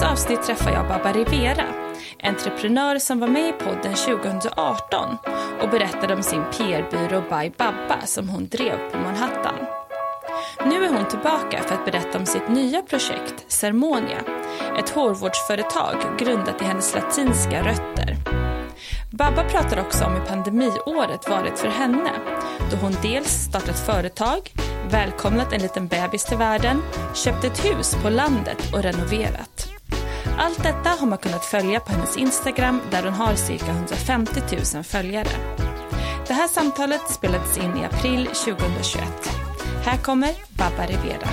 Dagens avsnitt träffar jag Baba Rivera, entreprenör som var med i podden 2018 och berättade om sin PR-byrå By Babba som hon drev på Manhattan. Nu är hon tillbaka för att berätta om sitt nya projekt Cermonia, ett hårvårdsföretag grundat i hennes latinska rötter. Babba pratar också om hur pandemiåret varit för henne då hon dels startat företag, välkomnat en liten bebis till världen, köpt ett hus på landet och renoverat. Allt detta har man kunnat följa på hennes Instagram där hon har cirka 150 000 följare. Det här samtalet spelades in i april 2021. Här kommer Babba Rivera.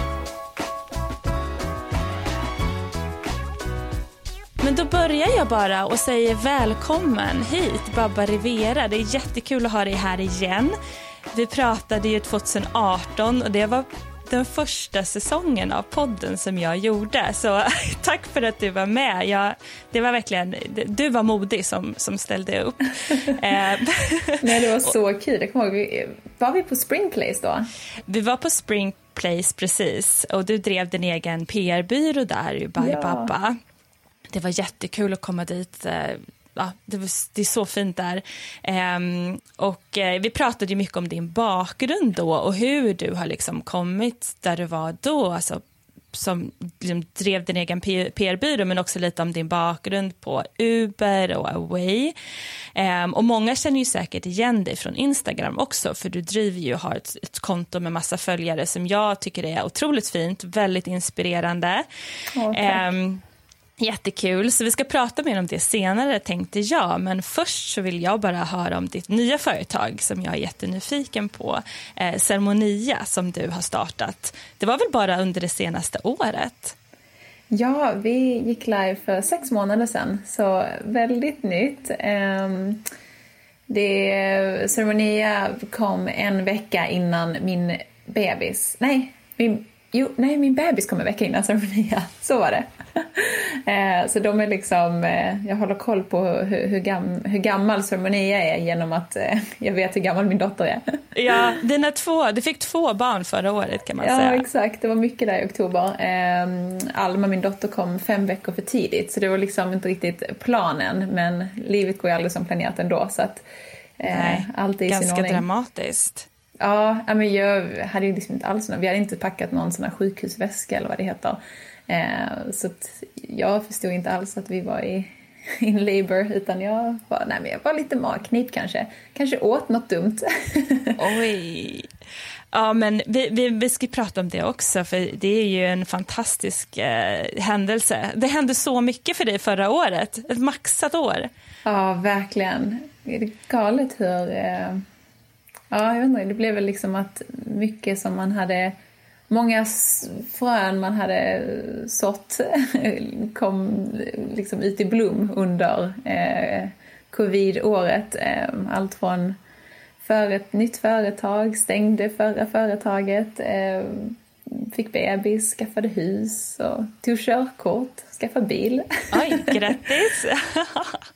Men då börjar jag bara och säger välkommen hit Babba Rivera. Det är jättekul att ha dig här igen. Vi pratade ju 2018 och det var den första säsongen av podden som jag gjorde. Så tack för att du var med. Jag, det var verkligen, du var modig som, som ställde upp. Nej, det var så kul. Jag kommer ihåg, var vi på Spring Place då? Vi var på Spring Place precis och du drev din egen PR-byrå där, By ja. Babba. Det var jättekul att komma dit ja, det, är så fint där. Um, och uh, vi pratade ju mycket om din bakgrund då och hur du har liksom kommit där du var då, alltså som liksom drev din egen PR-byrå men också lite om din bakgrund på Uber och Away. Um, och många känner ju säkert igen dig från Instagram också för du driver ju har ett, ett konto med massa följare som jag tycker är otroligt fint, väldigt inspirerande. Okay. Jättekul, så vi ska prata mer om det senare tänkte jag. Men först så vill jag bara höra om ditt nya företag som jag är jättenyfiken på. Eh, Ceremonia som du har startat. Det var väl bara under det senaste året? Ja, vi gick live för sex månader sedan, så väldigt nytt. Ehm, det, Ceremonia kom en vecka innan min bebis, nej, min Jo, nej, min bebis kom en vecka innan ceremonia. Så var det. eh, så de är liksom, eh, jag håller koll på hur, hur, gam, hur gammal ceremonia är genom att eh, jag vet hur gammal min dotter är. ja, dina två, du fick två barn förra året kan man ja, säga. Ja, exakt. Det var mycket där i oktober. Eh, Alma, min dotter, kom fem veckor för tidigt. Så det var liksom inte riktigt planen. Men livet går ju aldrig som planerat ändå. Så att, nej, allt är i Ganska sin ordning. dramatiskt. Ja, men jag hade ju liksom inte alls vi hade inte packat någon sån här sjukhusväska eller vad det heter. Eh, så jag förstod inte alls att vi var i in labor utan jag var, nej, men jag var lite magknip kanske. Kanske åt något dumt. Oj. Ja, men vi, vi, vi ska prata om det också, för det är ju en fantastisk eh, händelse. Det hände så mycket för dig förra året, ett maxat år. Ja, verkligen. Det är galet hur... Eh Ja, jag vet inte. Det blev väl liksom att mycket som man hade... Många frön man hade sått kom liksom ut i blom under eh, covid-året. Eh, allt från för ett nytt företag, stängde förra företaget, eh, fick bebis, skaffade hus och tog körkort, skaffade bil. Oj, grattis!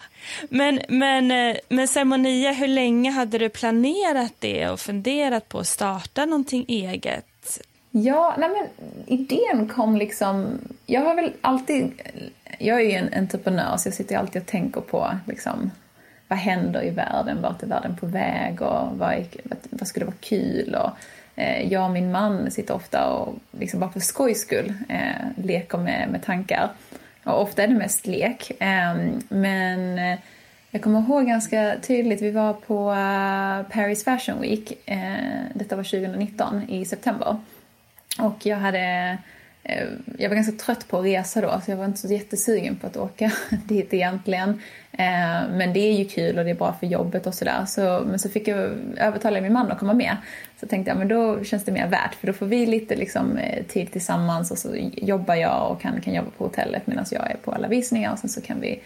Men, men, eh, men Ceremonia, hur länge hade du planerat det och funderat på att starta någonting eget? Ja, nej men idén kom liksom... Jag har väl alltid... Jag är ju en entreprenör så jag sitter alltid och tänker på liksom, vad händer i världen, vart är världen på väg och vad, är, vad skulle vara kul och eh, jag och min man sitter ofta och liksom bara för skojs skull eh, leker med, med tankar. Och ofta är det mest lek. Ehm, men eh, jag kommer ihåg ganska tydligt, vi var på eh, Paris Fashion Week, eh, detta var 2019 i september. Och jag hade Eh, jag var ganska trött på att resa då, så jag var inte så jättesugen på att åka dit egentligen. Eh, men det är ju kul och det är bra för jobbet och sådär. Så, men så fick jag övertala min man att komma med. Så tänkte jag, men då känns det mer värt, för då får vi lite liksom, eh, tid tillsammans och så jobbar jag och kan, kan jobba på hotellet medan jag är på alla visningar och sen så kan vi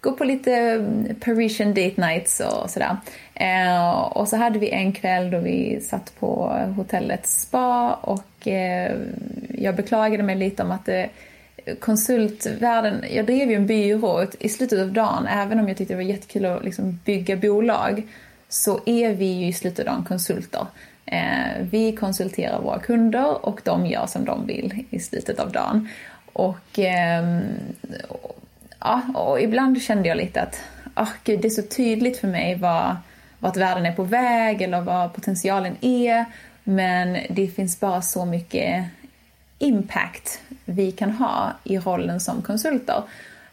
gå på lite mm, Parisian date nights och sådär. Eh, och så hade vi en kväll då vi satt på hotellets spa och eh, jag beklagade mig lite om att eh, konsultvärlden, jag drev ju en byrå i slutet av dagen, även om jag tyckte det var jättekul att liksom bygga bolag, så är vi ju i slutet av dagen konsulter. Eh, vi konsulterar våra kunder och de gör som de vill i slutet av dagen. Och, eh, ja, och ibland kände jag lite att oh, gud, det är så tydligt för mig vad, vart världen är på väg eller vad potentialen är. Men det finns bara så mycket impact vi kan ha i rollen som konsulter.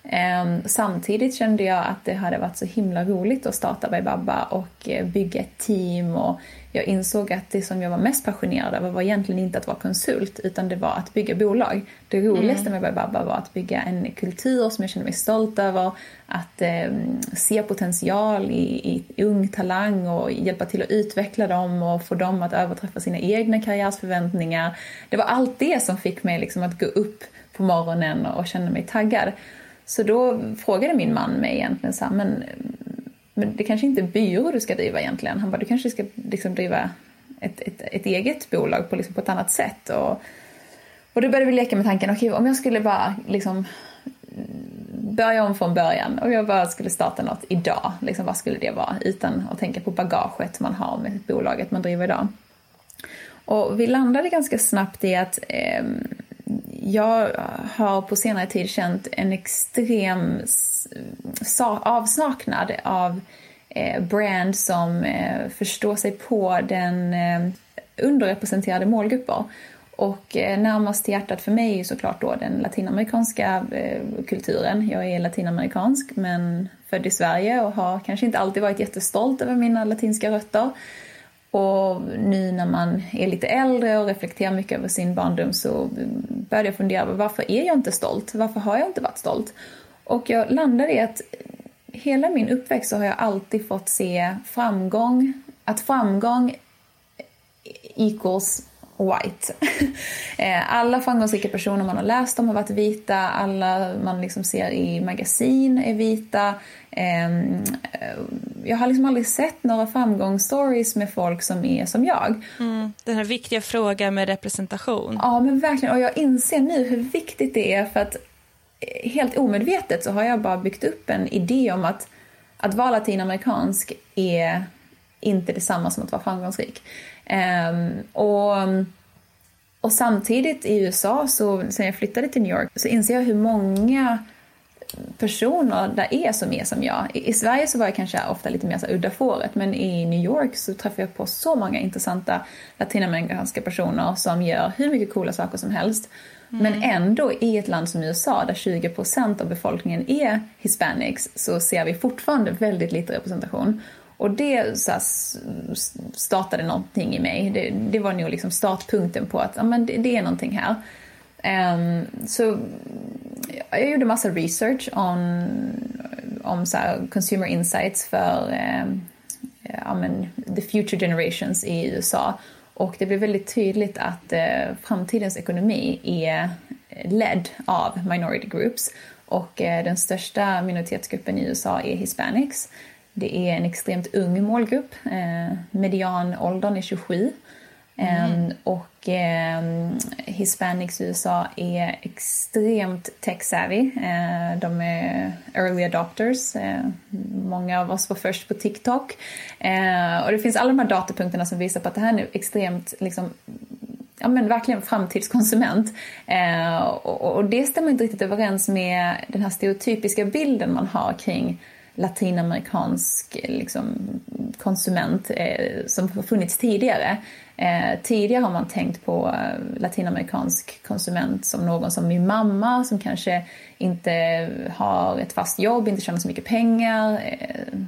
Ehm, samtidigt kände jag att det hade varit så himla roligt att starta Baba och eh, bygga ett team och jag insåg att det som jag var mest passionerad över var egentligen inte att vara konsult utan det var att bygga bolag. Det roligaste mm. med Baba var att bygga en kultur som jag kände mig stolt över, att eh, se potential i, i ung talang och hjälpa till att utveckla dem och få dem att överträffa sina egna karriärsförväntningar. Det var allt det som fick mig liksom att gå upp på morgonen och känna mig taggad. Så då frågade min man mig egentligen så här, men, men det kanske inte är byrå du ska driva egentligen. Han bara, du kanske ska liksom driva ett, ett, ett eget bolag på, liksom, på ett annat sätt. Och, och då började vi leka med tanken, okej okay, om jag skulle bara liksom börja om från början Om jag bara skulle starta något idag, liksom, vad skulle det vara? Utan att tänka på bagaget man har med bolaget man driver idag. Och vi landade ganska snabbt i att eh, jag har på senare tid känt en extrem avsaknad av eh, brand som eh, förstår sig på den eh, underrepresenterade målgrupper. Och närmast till hjärtat för mig är såklart då den latinamerikanska kulturen. Jag är latinamerikansk men född i Sverige och har kanske inte alltid varit jättestolt över mina latinska rötter. Och nu när man är lite äldre och reflekterar mycket över sin barndom så började jag fundera varför är jag inte stolt? Varför har jag inte varit stolt? Och jag landade i att hela min uppväxt så har jag alltid fått se framgång, att framgång equals white. Eh, alla framgångsrika personer man har läst om har varit vita, alla man liksom ser i magasin är vita. Ehm, eh, jag har liksom aldrig sett några framgångsstories med folk som är som jag. Mm, den här viktiga frågan med representation. Ja, men verkligen. Och jag inser nu hur viktigt det är för att eh, helt omedvetet så har jag bara byggt upp en idé om att att vara latinamerikansk är inte detsamma som att vara framgångsrik. Um, och, och samtidigt i USA, så sen jag flyttade till New York, så inser jag hur många personer där är som är som jag. I, i Sverige så var jag kanske ofta lite mer så udda fåret men i New York så träffar jag på så många intressanta latinamerikanska personer som gör hur mycket coola saker som helst. Mm. Men ändå i ett land som USA där 20% av befolkningen är hispanics så ser vi fortfarande väldigt lite representation. Och det så här, startade någonting i mig. Det, det, var nog liksom startpunkten på att ja, men det, det är någonting här. Um, så jag gjorde massa research om, om så här, consumer insights för um, ja, men, the future generations i USA. Och det blev väldigt tydligt att uh, framtidens ekonomi är ledd av minority groups. Och uh, den största minoritetsgruppen i USA är hispanics. Det är en extremt ung målgrupp. Eh, medianåldern är 27. Mm. och eh, hispanics i USA är extremt tech-savvy. Eh, de är early adopters. Eh, många av oss var först på TikTok. Eh, och det finns alla de här datapunkterna som visar på att det här är extremt liksom, ja men verkligen framtidskonsument. Eh, och, och, det stämmer inte riktigt överens med den här stereotypiska bilden man har kring latinamerikansk liksom, konsument eh, som har funnits tidigare. Eh, tidigare har man tänkt på eh, latinamerikansk konsument som någon som min mamma som kanske inte har ett fast jobb, inte tjänar så mycket pengar, eh,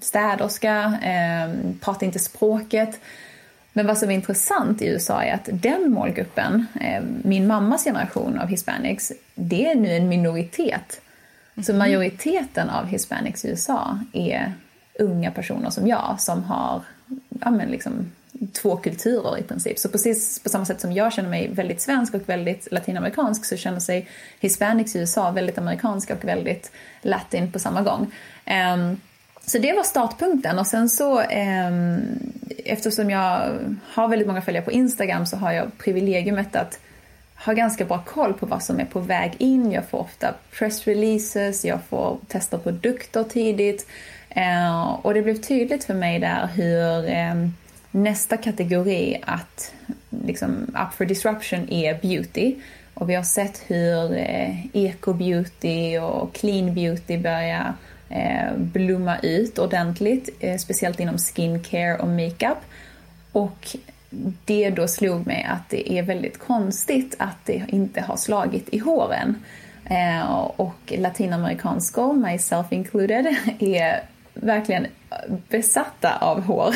städerska, eh, pratar inte språket. Men vad som är intressant i USA är att den målgruppen, eh, min mammas generation av hispanics, det är nu en minoritet. Så mhm. majoriteten av hispanics i USA är unga personer som jag som har ja, men liksom, två kulturer i princip. Så precis på samma sätt som jag känner mig väldigt svensk och väldigt latinamerikansk så känner sig hispanics i USA väldigt amerikanska och väldigt latin på samma gång. Um, så det var startpunkten och sen så um, eftersom jag har väldigt många följare på Instagram så har jag privilegiumet att har ganska bra koll på vad som är på väg in. Jag får ofta pressreleases, jag får testa produkter tidigt. Eh, och det blev tydligt för mig där hur eh, nästa kategori att liksom up for disruption är beauty. Och vi har sett hur eh, eco-beauty och clean beauty börjar eh, blomma ut ordentligt, eh, speciellt inom skincare och makeup. Och det då slog mig att det är väldigt konstigt att det inte har slagit i håren. Eh, och latinamerikanskor, myself included, är verkligen besatta av hår.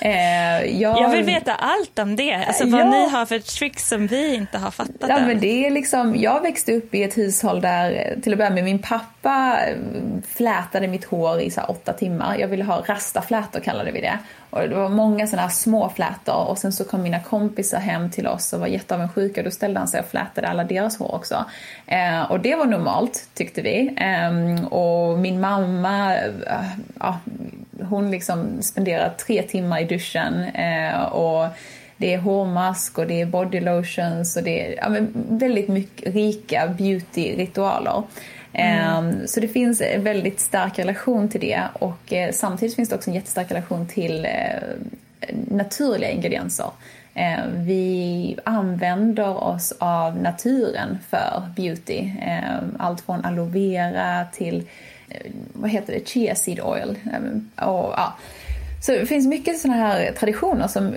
eh, jag... jag... vill veta allt om det, alltså vad ja. ni har för tricks som vi inte har fattat ja, än. Men det är liksom, jag växte upp i ett hushåll där till att börja med min pappa flätade mitt hår i så åtta timmar. Jag ville ha rastaflätor kallade vi det. Och det var många sådana här små flätor och sen så kom mina kompisar hem till oss och var jätteavundsjuka. Då ställde han sig och flätade alla deras hår också. Eh, och det var normalt tyckte vi. Eh, och min mamma, eh, ja, hon liksom spenderar tre timmar i duschen eh, och det är hårmask och det är body lotions och det är ja, väldigt mycket rika beauty-ritualer. Mm. Ehm, så det finns en väldigt stark relation till det och eh, samtidigt finns det också en jättestark relation till eh, naturliga ingredienser. Ehm, vi använder oss av naturen för beauty. Ehm, allt från aloe vera till eh, vad heter det, chia seed oil. Och, ja. Så det finns mycket sådana här traditioner som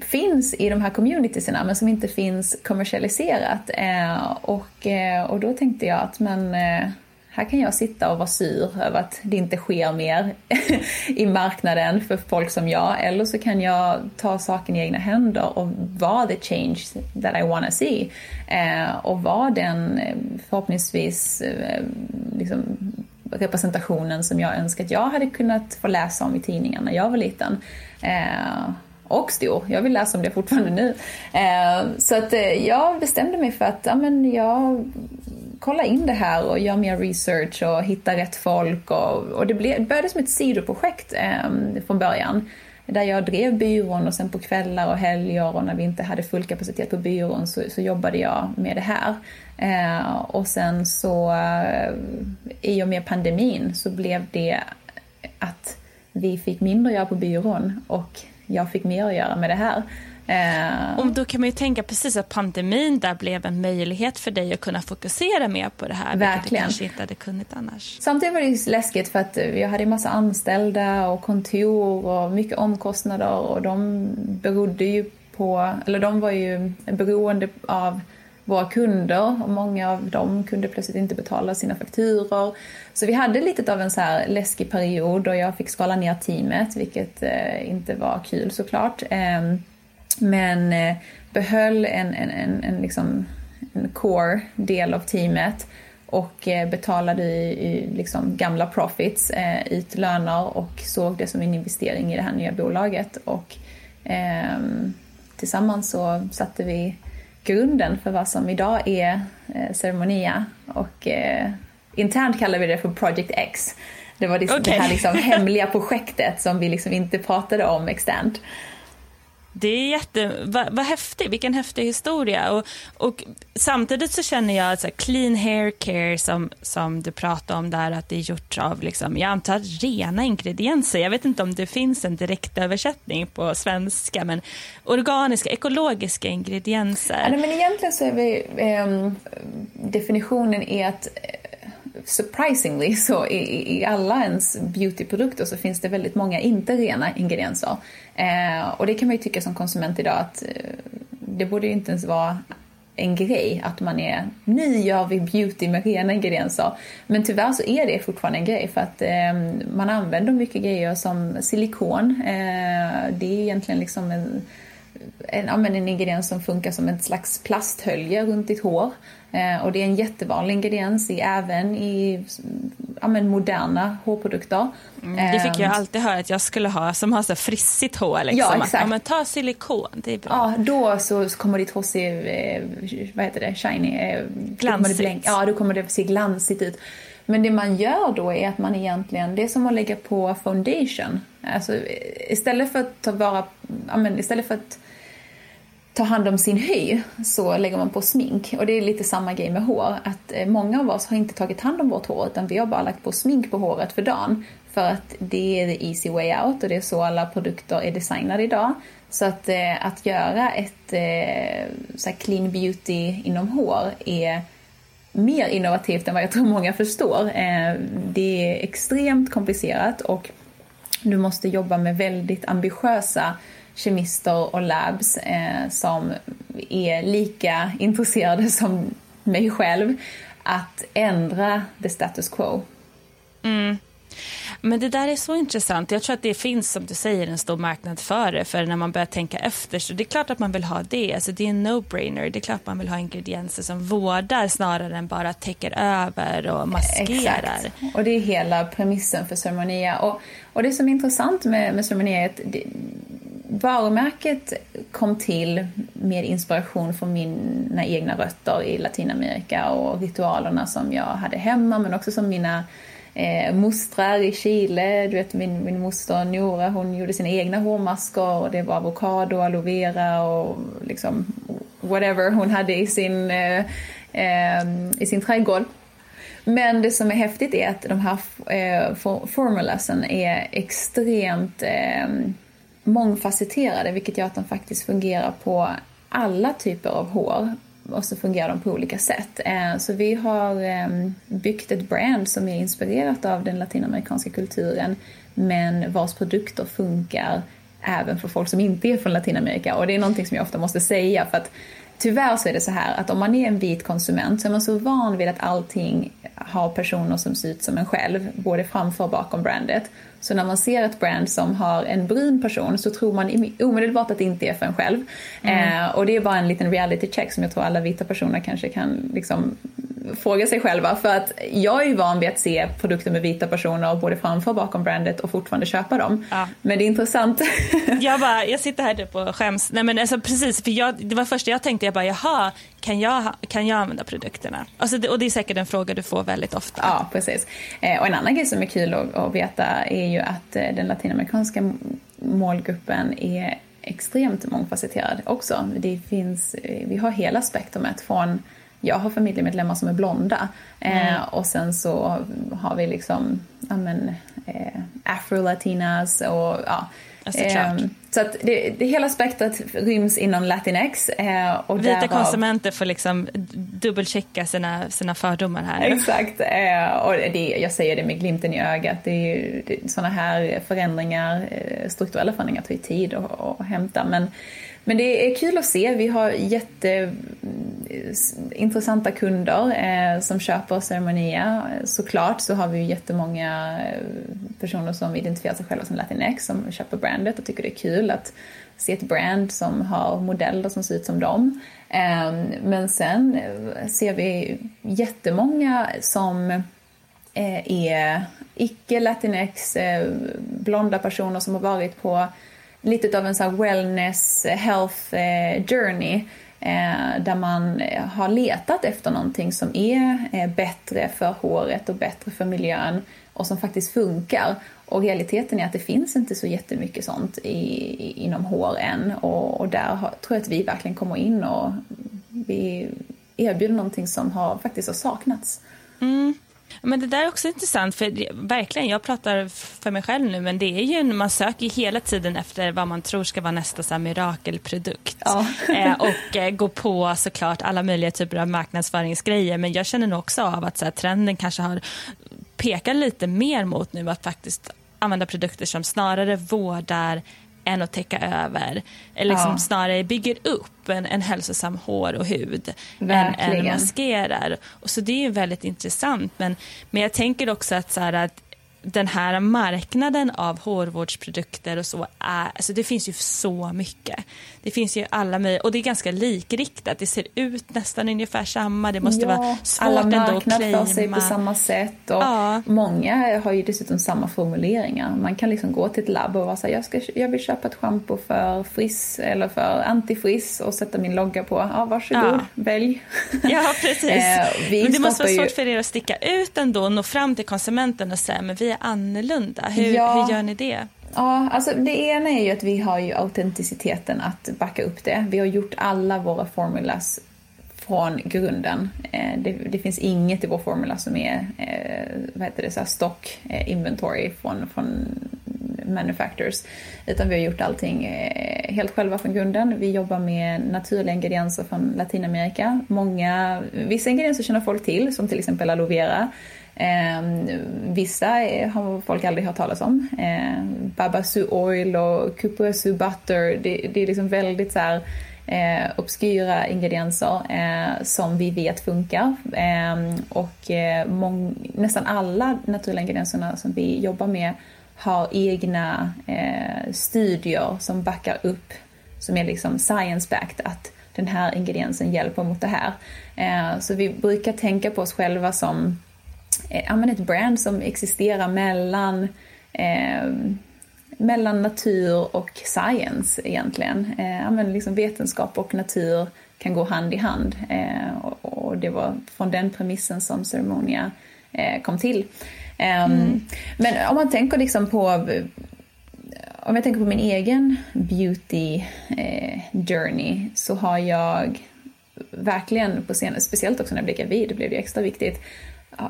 finns i de här communitiesna men som inte finns kommersialiserat. Eh, och, eh, och då tänkte jag att men eh, här kan jag sitta och vara sur över att det inte sker mer i marknaden för folk som jag. Eller så kan jag ta saken i egna händer och vara the change that I wanna see. Och vara den förhoppningsvis liksom, representationen som jag önskar att jag hade kunnat få läsa om i tidningen när jag var liten. Eh, och stor. Jag vill läsa om det fortfarande nu. Eh, så att eh, jag bestämde mig för att ja, men jag kollar in det här och gör mer research och hittar rätt folk. Och, och det började som ett sidoprojekt ehm, från början. Där jag drev byrån och sen på kvällar och helger och när vi inte hade full kapacitet på byrån så, så jobbade jag med det här. Eh, och sen så eh, i och med pandemin så blev det att vi fick mindre att göra på byrån och jag fick mer att göra med det här. Eh, och då kan man ju tänka precis att pandemin där blev en möjlighet för dig att kunna fokusera mer på det här. Verkligen. Du kanske inte hade kunnat annars. Samtidigt var det ju läskigt för att jag hade en massa anställda och kontor och mycket omkostnader och de berodde ju på, eller de var ju beroende av våra kunder och många av dem kunde plötsligt inte betala sina fakturor. Så vi hade lite av en så här läskig period och jag fick skala ner teamet vilket eh, inte var kul såklart. Eh, men eh, behöll en, en, en, en, liksom, en core del av teamet och eh, betalade i, i liksom gamla profits eh, ut löner och såg det som en investering i det här nya bolaget. Och, eh, tillsammans så satte vi grunden för vad som idag är eh, Ceremonia och eh, internt kallar vi det för Project X. Det var liksom okay. det här liksom hemliga projektet som vi liksom inte pratade om externt. Det är jätte, vad, vad häftigt, vilken häftig historia. Och, och samtidigt så känner jag att så clean hair care som, som du pratade om där, att det är gjort av, liksom, jag antar rena ingredienser. Jag vet inte om det finns en direkt översättning på svenska, men organiska, ekologiska ingredienser. Ja, men egentligen så är vi, eh, definitionen är att surprisingly så i, i alla ens beautyprodukter så finns det väldigt många inte rena ingredienser. Eh, och det kan man ju tycka som konsument idag att eh, det borde ju inte ens vara en grej att man är nu gör vi beauty med rena ingredienser. Men tyvärr så är det fortfarande en grej för att eh, man använder mycket grejer som silikon. Eh, det är egentligen liksom en en, ja, en ingrediens som funkar som ett slags plasthölje runt ditt hår. Eh, och det är en jättevanlig ingrediens i, även i ja, moderna hårprodukter. Mm, det fick jag eh, alltid höra att jag skulle ha som har så frissigt hår. Liksom. Ja, exakt. Att, ja, men ta silikon, det är bra. Ja, då så kommer ditt hår se, eh, vad heter det, shiny. Eh, glansigt. ja, då kommer det se glansigt ut. Men det man gör då är att man egentligen, det är som att lägga på foundation. Alltså istället för att ta vara, ja, men istället för att ta hand om sin hy så lägger man på smink. Och det är lite samma grej med hår. Att eh, många av oss har inte tagit hand om vårt hår utan vi har bara lagt på smink på håret för dagen. För att det är the easy way out och det är så alla produkter är designade idag. Så att, eh, att göra ett eh, så clean beauty inom hår är mer innovativt än vad jag tror många förstår. Eh, det är extremt komplicerat och du måste jobba med väldigt ambitiösa kemister och labs eh, som är lika intresserade som mig själv att ändra the status quo. Mm. Men det där är så intressant. Jag tror att det finns, som du säger, en stor marknad för det. För när man börjar tänka efter så det är klart att man vill ha det. Alltså det är en no-brainer. Det är klart att man vill ha ingredienser som vårdar snarare än bara täcker över och maskerar. Exakt. Och det är hela premissen för Ceremonia. Och, och det som är intressant med, med Ceremonia är att det, varumärket kom till med inspiration från mina egna rötter i Latinamerika och ritualerna som jag hade hemma men också som mina eh, mostrar i Chile. Du vet min, min moster Nora hon gjorde sina egna hårmasker och det var avokado, aloe vera och liksom whatever hon hade i sin, eh, eh, i sin trädgård. Men det som är häftigt är att de här eh, formulasen är extremt eh, mångfacetterade vilket gör att de faktiskt fungerar på alla typer av hår och så fungerar de på olika sätt. Eh, så vi har ehm, byggt ett brand som är inspirerat av den latinamerikanska kulturen men vars produkter funkar även för folk som inte är från Latinamerika och det är någonting som jag ofta måste säga för att tyvärr så är det så här att om man är en vit konsument så är man så van vid att allting har personer som ser ut som en själv, både framför och bakom brandet. Så när man ser ett brand som har en brun person så tror man omedelbart att det inte är för en själv. Mm. Eh, och det är bara en liten reality check som jag tror alla vita personer kanske kan liksom fråga sig själva. För att jag är ju van vid att se produkter med vita personer både framför och bakom brandet och fortfarande köpa dem. Ja. Men det är intressant. jag, bara, jag sitter här typ och skäms. Nej men alltså precis, för jag, det var första jag tänkte, jag bara jaha, kan jag, kan jag använda produkterna? Alltså, det, och det är säkert en fråga du får väldigt ofta. Ja, precis. Eh, och en annan grej som är kul att, att veta är ju att eh, den latinamerikanska målgruppen är extremt mångfacetterad också. Det finns, eh, vi har hela spektrumet från jag har familjemedlemmar som är blonda eh, mm. och sen så har vi liksom, ja men, eh, afro-latinas och ja. Eh, så att det, det, hela spektrat ryms inom latinx. Eh, och Vita därav... konsumenter får liksom dubbelchecka sina, sina fördomar här. Exakt, eh, och det, jag säger det med glimten i ögat. Det är ju, det, sådana här förändringar, eh, strukturella förändringar tar ju tid att, att hämta. Men men det är kul att se. Vi har jätteintressanta eh, kunder eh, som köper Ceremonia. Såklart så har vi ju jättemånga eh, personer som identifierar sig själva som Latinx som köper brandet och tycker det är kul att se ett brand som har modeller som ser ut som dem. Eh, men sen eh, ser vi jättemånga som är icke-latinx, blonda personer som har varit på lite av en sån wellness-health-journey eh, eh, där man eh, har letat efter någonting som är bättre för håret och bättre för miljön och som faktiskt funkar. Och realiteten är att det finns inte så jättemycket sånt i, inom hår än och, och där har, tror jag att vi verkligen kommer in och vi erbjuder någonting som har, faktiskt har saknats. Mm. Men det där är också intressant, för verkligen, jag pratar för mig själv nu, men det är ju, man söker hela tiden efter vad man tror ska vara nästa så här, mirakelprodukt. Ja. eh, och eh, gå på såklart alla möjliga typer av marknadsföringsgrejer, men jag känner nog också av att så här, trenden kanske har pekat lite mer mot nu att faktiskt använda produkter som snarare vårdar än att täcka över. Eller liksom ja. snarare bygger upp en, en hälsosam hår och hud än, än maskerar. Och så det är väldigt intressant. Men, men jag tänker också att, så här, att den här marknaden av hårvårdsprodukter och så är, alltså det finns ju så mycket. Det finns ju alla möjliga, och det är ganska likriktat. Det ser ut nästan ungefär samma. Det måste ja, vara svårt alla ändå att marknadsför sig på samma sätt och ja. många har ju dessutom samma formuleringar. Man kan liksom gå till ett labb och vara så här, jag, ska, jag vill köpa ett schampo för friss eller för antifriss och sätta min logga på. Ja, varsågod, ja. välj. Ja, precis. eh, men det måste vara svårt ju... för er att sticka ut ändå och nå fram till konsumenten och säga, men vi är annorlunda. Hur, ja. hur gör ni det? Ja, alltså det ena är ju att vi har ju autenticiteten att backa upp det. Vi har gjort alla våra formulas från grunden. Eh, det, det, finns inget i vår formula som är eh, vad heter det, så stock eh, inventory från, från manufacturers. Utan vi har gjort allting helt själva från grunden. Vi jobbar med naturliga ingredienser från Latinamerika. Många, vissa ingredienser känner folk till, som till exempel aloe vera. Eh, vissa har folk aldrig hört talas om. Eh, Babasu Oil och Kupuasu Butter. Det, det, är liksom väldigt så här, eh, obskyra ingredienser eh, som vi vet funkar. Eh, och eh, nästan alla naturliga ingredienserna som vi jobbar med har egna eh, studier som backar upp, som är liksom science-backed, att den här ingrediensen hjälper mot det här. Eh, så vi brukar tänka på oss själva som eh, ett brand som existerar mellan, eh, mellan natur och science egentligen. Eh, liksom vetenskap och natur kan gå hand i hand. Eh, och, och, det var från den premissen som Ceremonia eh, kom till. Ehm, mm. Men om man tänker liksom på om jag tänker på min egen beauty eh, journey så har jag verkligen på senare, speciellt också när jag blev gravid, blev det extra viktigt,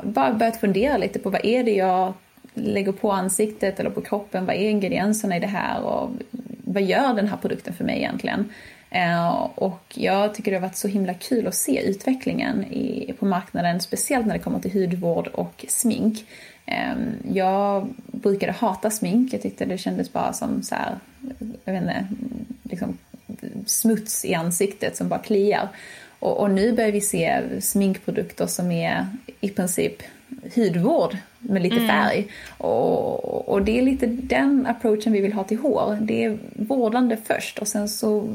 bara börjat fundera lite på vad är det jag lägger på ansiktet eller på kroppen, vad är ingredienserna i det här och vad gör den här produkten för mig egentligen? Eh, och jag tycker det har varit så himla kul att se utvecklingen i, på marknaden, speciellt när det kommer till hudvård och smink. Ehm, jag brukade hata smink, jag tyckte det kändes bara som så här, jag vet inte, liksom smuts i ansiktet som bara kliar. Och, och, nu börjar vi se sminkprodukter som är i princip hudvård med lite mm. färg. Och, och, det är lite den approachen vi vill ha till hår. Det är vårdande först och sen så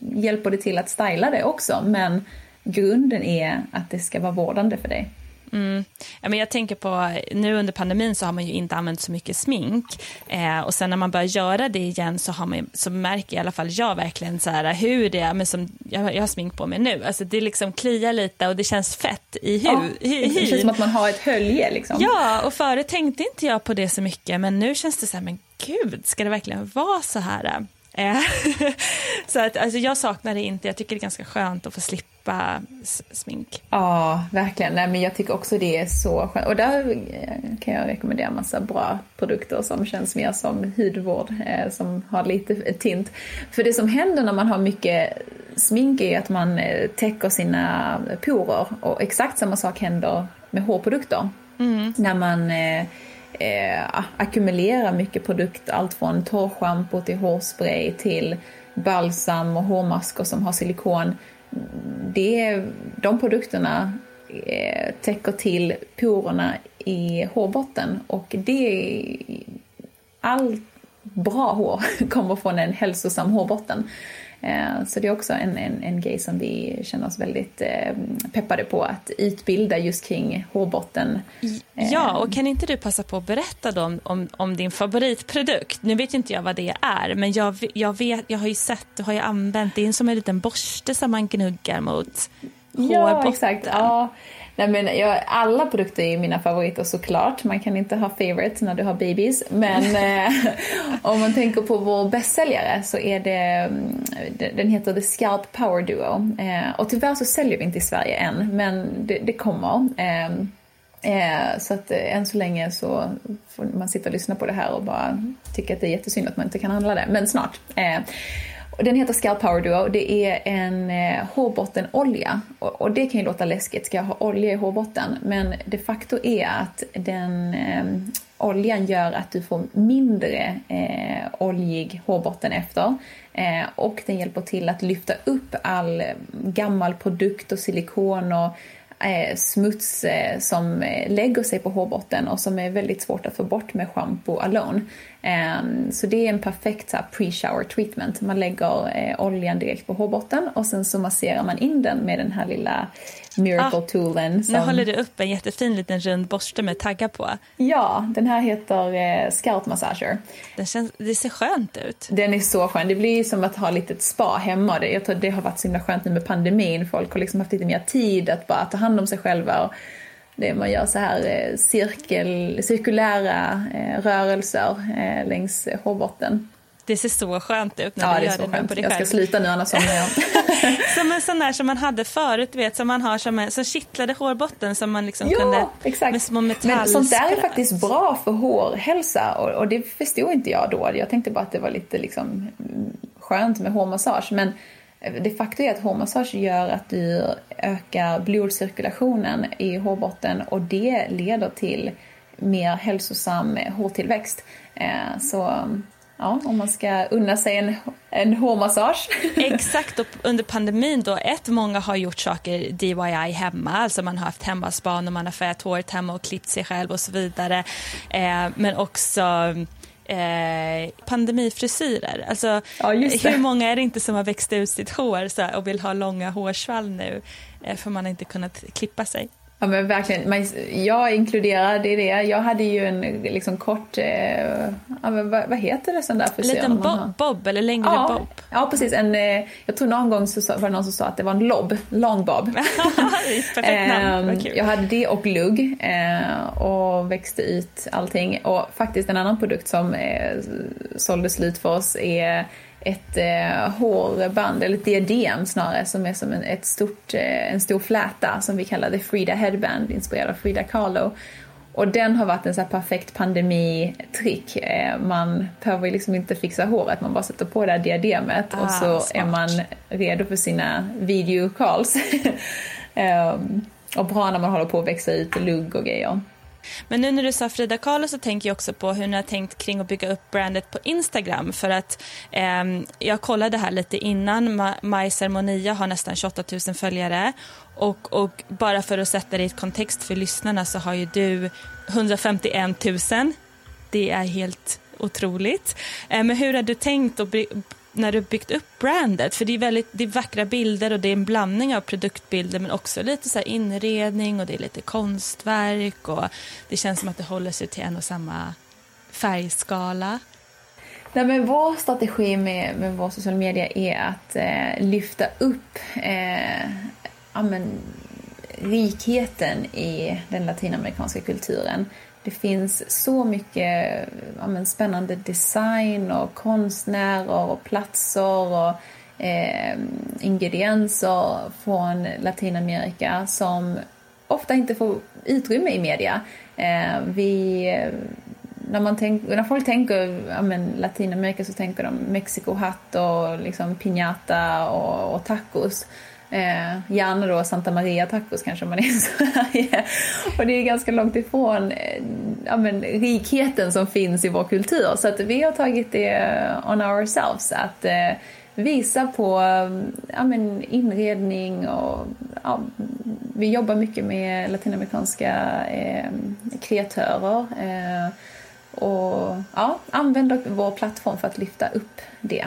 hjälper det till att styla det också. Men grunden är att det ska vara vårdande för dig. Mm. Ja, men jag tänker på, nu under pandemin så har man ju inte använt så mycket smink. Eh, och sen när man börjar göra det igen så, har man, så märker i alla fall jag verkligen så här, hur det är, men som jag, jag har smink på mig nu. Alltså det liksom kliar lite och det känns fett i hud. Ja, det känns som att man har ett hölje liksom. Ja, och förut tänkte inte jag på det så mycket, men nu känns det så här, men gud, ska det verkligen vara så här? Eh, så att, alltså jag saknar det inte. Jag tycker det är ganska skönt att få slippa smink. Ja, verkligen. Nej, men jag tycker också det är så skönt. Och där eh, kan jag rekommendera en massa bra produkter som känns mer som hudvård, eh, som har lite tint. För det som händer när man har mycket smink är att man täcker sina porer. Och exakt samma sak händer med hårprodukter. Mm. När man eh, ackumulera mycket produkt, allt från torrschampo till hårspray till balsam och hårmasker som har silikon. Det, de produkterna eh, täcker till porerna i hårbotten och det allt bra hår kommer från en hälsosam hårbotten. Eh, så det är också en, en, en grej som vi känner oss väldigt eh, peppade på att utbilda just kring hårbotten. Ja, och kan inte du passa på att berätta då om, om, om din favoritprodukt? Nu vet inte jag vad det är, men jag, jag, vet, jag har ju sett och har ju använt, det är som en liten borste som man gnuggar mot hårbotten. Ja, exakt. Ja. Nej, men jag, alla produkter är mina favoriter såklart. Man kan inte ha favorites när du har babies. Men eh, om man tänker på vår bästsäljare så är det, mm, den heter The Scalp Power Duo. Eh, och tyvärr så säljer vi inte i Sverige än, men det, det kommer. Eh, Eh, så att eh, än så länge så får man sitta och lyssna på det här och bara tycka att det är jättesynd att man inte kan handla det. Men snart. Eh, den heter Scalp Power Duo. Det är en eh, hårbottenolja. Och, och, det kan ju låta läskigt, ska jag ha olja i hårbotten? Men de facto är att den eh, oljan gör att du får mindre eh, oljig hårbotten efter. Eh, och den hjälper till att lyfta upp all gammal produkt och silikon och Eh, smuts eh, som eh, lägger sig på hårbotten och som är väldigt svårt att få bort med shampoo alone. Ehm, så det är en perfekt pre-shower treatment. Man lägger oljan direkt på hårbotten och sen så masserar man in den med den här lilla miracle toolen. Som... Nu håller du upp en jättefin liten rund borste med taggar på. Ja, den här heter eh, Scalp Massager. Den känns, det ser skönt ut. Den är så skön. Det blir som att ha lite spa hemma. Jag tror det har varit så himla skönt nu med pandemin. Folk har liksom haft lite mer tid att bara ta hand om sig själva. Och det man gör så här eh, cirkel, cirkulära eh, rörelser eh, längs hårbotten. Det ser så skönt ut när ja, du gör det, det på dig Jag ska sluta nu annars somnar jag. som en sån där som man hade förut, vet, som man har som, en, som kittlade hårbotten som man liksom ja, kunde exakt. med små. Men sånt där är faktiskt bra för hårhälsa och, och, det förstod inte jag då. Jag tänkte bara att det var lite liksom skönt med hårmassage. Men det faktum är att hårmassage gör att du ökar blodcirkulationen i hårbotten och det leder till mer hälsosam hårtillväxt. Eh, så ja, om man ska unna sig en, en hårmassage. Exakt, och under pandemin då, ett, många har gjort saker DIY hemma, alltså man har haft hemmaspan och man har färgat håret hemma och klippt sig själv och så vidare. Eh, men också eh, pandemifrisyrer. Alltså, ja, hur många är det inte som har växt ut sitt hår så och vill ha långa hårsvall nu eh, för man har inte kunnat klippa sig? Ja men verkligen, man, jag inkluderade i det. Jag hade ju en liksom kort, eh, ja, men vad, vad, heter det sån där frisyr? En liten bob, bob, eller längre ja, bob? Ja precis, en, eh, jag tror någon gång så var det någon som sa att det var en lob, long bob. Perfekt namn, eh, Jag hade det och lugg eh, och växte ut allting. Och faktiskt en annan produkt som eh, sålde slut för oss är ett eh, hårband, eller ett diadem snarare, som är som en, ett stort, eh, en stor fläta som vi kallar det Frida Headband, inspirerad av Frida Kahlo. Och den har varit en så här perfekt pandemitrick. Eh, man behöver liksom inte fixa håret, man bara sätter på det här diademet ah, och så smart. är man redo för sina videocalls. um, och bra när man håller på att växa ut lugg och grejer. Men nu när du sa Frida Kahlo så tänker jag också på hur ni har tänkt kring att bygga upp brandet på Instagram. För att eh, jag kollade här lite innan, Ma Maj Ceremonia har nästan 28 000 följare. Och, och bara för att sätta det i kontext för lyssnarna så har ju du 151 000. Det är helt otroligt. Eh, men hur har du tänkt att när du byggt upp brandet? För det är väldigt det är vackra bilder och det är en blandning av produktbilder men också lite så inredning och det är lite konstverk och det känns som att det håller sig till en och samma färgskala. Nej, men vår strategi med, med vår social media är att eh, lyfta upp eh, ja, rikheten i den latinamerikanska kulturen. Det finns så mycket ja, spännande design och konstnärer och platser och eh, ingredienser från Latinamerika som ofta inte får utrymme i media. Eh, vi, när, man tänk, när folk tänker ja, men Latinamerika så tänker de Mexikohatt och liksom piñata och, och tacos. Eh, gärna då Santa Maria tacos kanske om man är i Sverige. Och det är ganska långt ifrån eh, ja, men, rikheten som finns i vår kultur. Så att vi har tagit det on ourselves. Att eh, visa på eh, ja, men, inredning och ja, vi jobbar mycket med latinamerikanska eh, kreatörer. Eh, och ja, använder vår plattform för att lyfta upp det.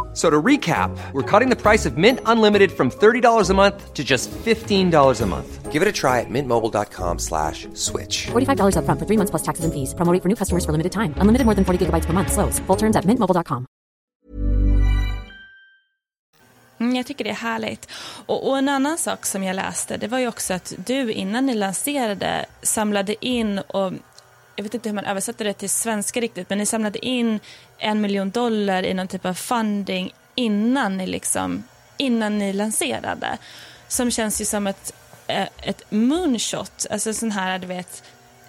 So to recap, we're cutting the price of Mint Unlimited from $30 a month to just $15 a month. Give it a try at mintmobile.com slash switch. $45 upfront for three months plus taxes and fees. Promo rate for new customers for limited time. Unlimited more than 40 gigabytes per month. Slows. Full terms at mintmobile.com. Mm, jag tycker det är härligt. Och, och, en annan sak som jag läste, det var ju också att du innan ni lanserade samlade in och jag vet inte hur man översätter det till svenska riktigt, men ni samlade in en miljon dollar i någon typ av funding innan ni, liksom, innan ni lanserade. Som känns ju som ett, eh, ett moonshot, alltså sån här, du vet,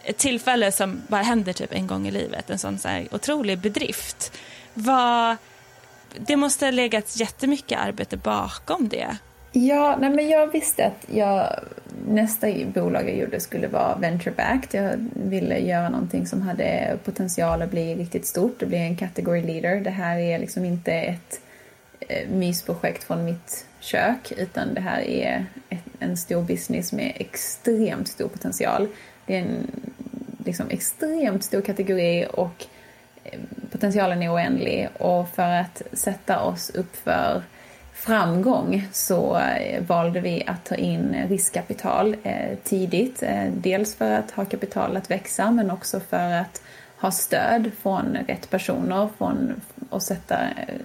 ett tillfälle som bara händer typ en gång i livet, en sån så här otrolig bedrift. Var, det måste ha legat jättemycket arbete bakom det. Ja, nej men jag visste att jag, nästa bolag jag gjorde skulle vara venture-backed. Jag ville göra någonting som hade potential att bli riktigt stort, det bli en category leader. Det här är liksom inte ett eh, mysprojekt från mitt kök, utan det här är ett, en stor business med extremt stor potential. Det är en liksom extremt stor kategori och eh, potentialen är oändlig. Och för att sätta oss upp för framgång så eh, valde vi att ta in riskkapital eh, tidigt. Eh, dels för att ha kapital att växa men också för att ha stöd från rätt personer från, och sätta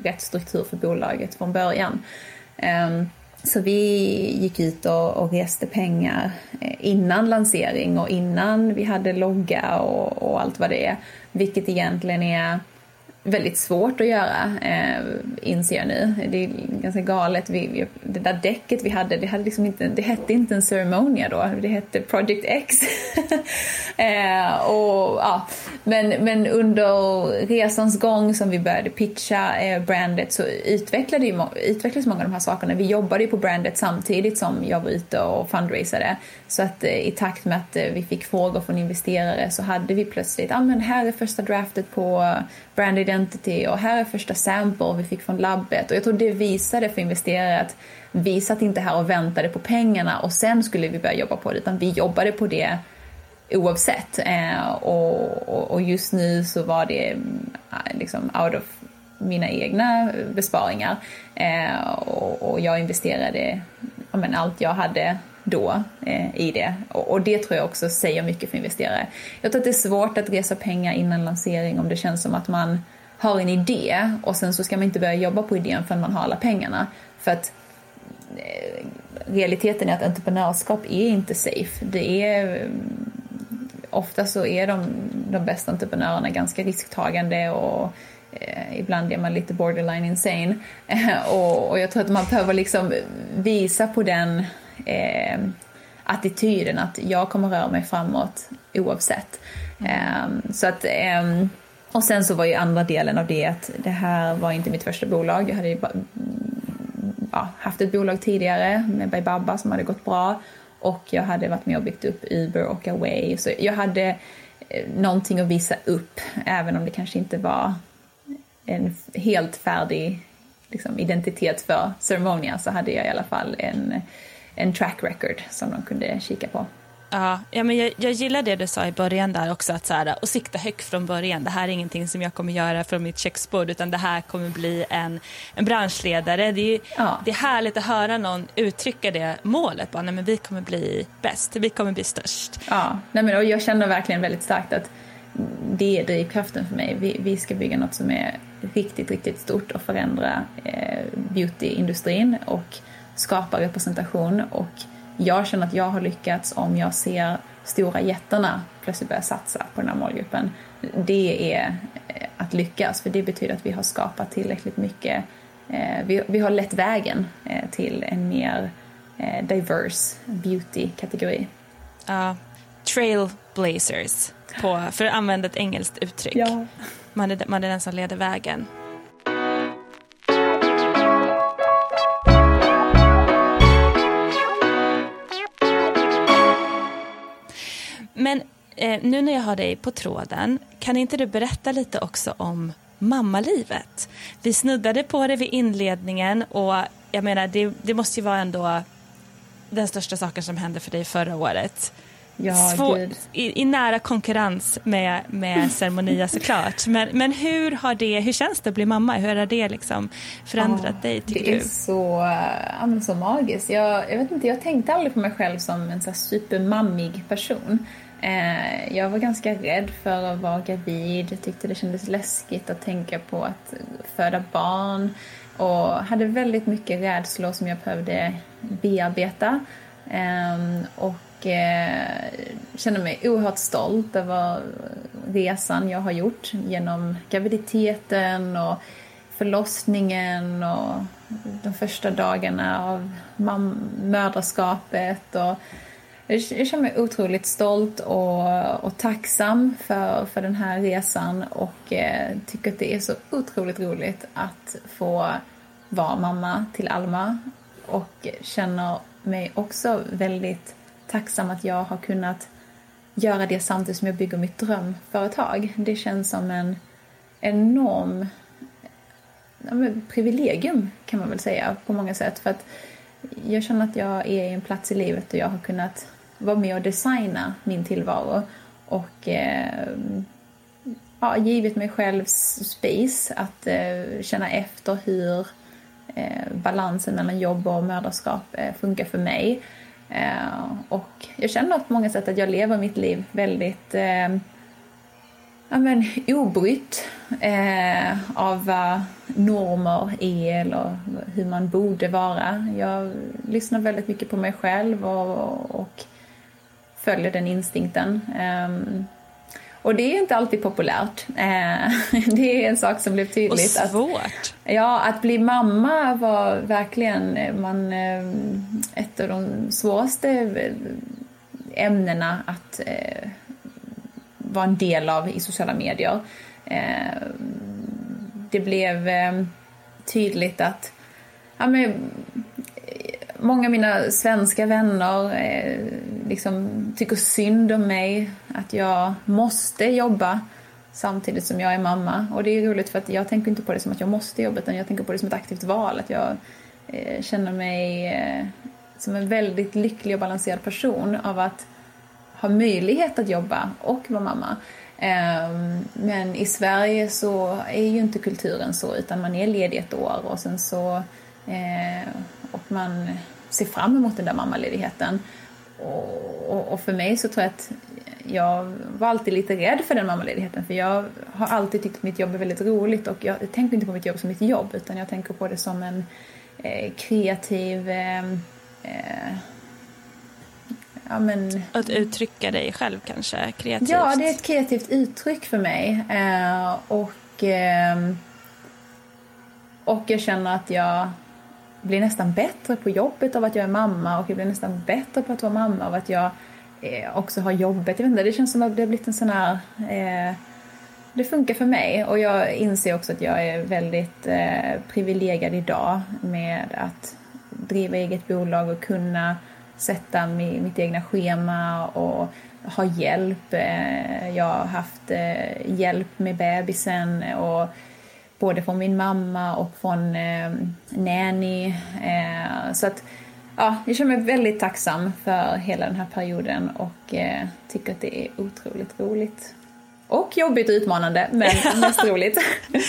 rätt struktur för bolaget från början. Ehm, så vi gick ut och, och reste pengar innan lansering och innan vi hade logga och, och allt vad det är. Vilket egentligen är väldigt svårt att göra, eh, inser jag nu. Det är ganska galet. Vi, vi, det där däcket vi hade, det, hade liksom inte, det hette inte en ceremonia då, det hette Project X. eh, och, ja. men, men under resans gång som vi började pitcha eh, brandet så utvecklade ju, utvecklades många av de här sakerna. Vi jobbade ju på brandet samtidigt som jag var ute och fundraisade. Så att eh, i takt med att eh, vi fick frågor från investerare så hade vi plötsligt, ja ah, men här är första draftet på brand identity och här är första sample vi fick från labbet. Och jag tror det visade för investerare att vi satt inte här och väntade på pengarna och sen skulle vi börja jobba på det utan vi jobbade på det oavsett. Eh, och, och, och, just nu så var det mm, liksom out of mina egna besparingar. Eh, och, och, jag investerade ja, men allt jag hade då eh, i det. Och, och, det tror jag också säger mycket för investerare. Jag tror att det är svårt att resa pengar innan lansering om det känns som att man har en idé och sen så ska man inte börja jobba på idén förrän man har alla pengarna. För att eh, realiteten är att entreprenörskap är inte safe. Det är eh, ofta så är de, de bästa entreprenörerna ganska risktagande och eh, ibland är man lite borderline insane. och, och jag tror att man behöver liksom visa på den eh, attityden att jag kommer röra mig framåt oavsett. Eh, så att, eh, och sen så var ju andra delen av det att det här var inte mitt första bolag. Jag hade ju ja, haft ett bolag tidigare med Baybaba som hade gått bra och jag hade varit med och byggt upp Uber och Away. Så jag hade eh, någonting att visa upp även om det kanske inte var en helt färdig liksom, identitet för Ceremonia så hade jag i alla fall en en track record som de kunde kika på. Ja, ja men jag, jag gillar det du sa i början där också, att så här, och sikta högt från början. Det här är ingenting som jag kommer göra från mitt köksbord, utan det här kommer bli en, en branschledare. Det är, ja. det är härligt att höra någon uttrycka det målet, bara, nej, men vi kommer bli bäst, vi kommer bli störst. Ja, nej, men, och jag känner verkligen väldigt starkt att det är drivkraften för mig. Vi, vi ska bygga något som är riktigt, riktigt stort och förändra eh, beautyindustrin och skapa representation och jag känner att jag har lyckats om jag ser stora jättarna plötsligt börja satsa på den här målgruppen. Det är eh, att lyckas för det betyder att vi har skapat tillräckligt mycket eh, vi, har lett vägen eh, till en mer diverse beauty-kategori. Ja, trailblazers, på, för att använda ett engelskt uttryck. Ja. Man, är, man är den som leder vägen. Eh, nu när jag har dig på tråden, kan inte du berätta lite också om mammalivet? Vi snuddade på det vid inledningen och jag menar, det, det måste ju vara ändå den största saken som hände för dig förra året. Ja, Svår, i, I nära konkurrens med, med Ceremonia såklart. Men, men hur, har det, hur känns det att bli mamma? Hur har det liksom förändrat Ja, dig Det är du? så, ja, så magiskt. Jag, jag vet inte, jag tänkte aldrig på mig själv som en så supermammig person. Eh, jag var ganska rädd för att vara gravid. Jag tyckte det kändes läskigt att tänka på att föda barn. Och hade väldigt mycket rädslor som jag behövde bearbeta. Eh, och eh, kände mig oerhört stolt över resan jag har gjort genom graviditeten och förlossningen och de första dagarna av mödraskapet. Och jag känner mig otroligt stolt och, och tacksam för, för den här resan och eh, tycker att det är så otroligt roligt att få vara mamma till Alma och känner mig också väldigt tacksam att jag har kunnat göra det samtidigt som jag bygger mitt drömföretag. Det känns som en enorm ja, men privilegium kan man väl säga på många sätt. För att jag känner att jag är i en plats i livet där jag har kunnat vara med och designa min tillvaro och eh, ja, givit mig själv space att eh, känna efter hur eh, balansen mellan jobb och mödraskap eh, funkar för mig. Eh, och jag känner på många sätt att jag lever mitt liv väldigt eh, ja, men, obrytt eh, av vad normer är eller hur man borde vara. Jag lyssnar väldigt mycket på mig själv och, och följer den instinkten. Um, och det är inte alltid populärt. Eh, det är en sak som blev Och tydligt. Att, svårt. ja, att bli mamma var verkligen man, eh, ett av de svåraste ämnena att eh, vara en del av i sociala medier. Eh, det blev eh, tydligt att ja, men, många av mina svenska vänner eh, liksom tycker synd om mig, att jag måste jobba samtidigt som jag är mamma. Och det är roligt för att jag tänker inte på det som att jag måste jobba utan jag tänker på det som ett aktivt val. Att jag eh, känner mig eh, som en väldigt lycklig och balanserad person av att ha möjlighet att jobba och vara mamma. Ehm, men i Sverige så är ju inte kulturen så utan man är ledig ett år och sen så eh, och man ser fram emot den där mammaledigheten. Och, och, och för mig så tror jag att jag var alltid lite rädd för den mammaledigheten för jag har alltid tyckt att mitt jobb är väldigt roligt och jag tänker inte på mitt jobb som mitt jobb utan jag tänker på det som en eh, kreativ eh, eh, ja, men, Att uttrycka dig själv kanske, kreativt. Ja, det är ett kreativt uttryck för mig. Eh, och, eh, och jag känner att jag blir nästan bättre på jobbet av att jag är mamma och jag blir nästan bättre på att vara mamma av att jag eh, också har jobbet. Jag vet inte, det känns som att det har blivit en sån här... Eh, det funkar för mig och jag inser också att jag är väldigt eh, privilegierad idag med att driva eget bolag och kunna sätta mi, mitt egna schema och ha hjälp. Eh, Jag har haft eh, hjälp med bebisen och både från min mamma och från eh, nanny. Eh, så att ja, jag känner mig väldigt tacksam för hela den här perioden och eh, tycker att det är otroligt roligt. Och jobbigt och utmanande, men mest roligt.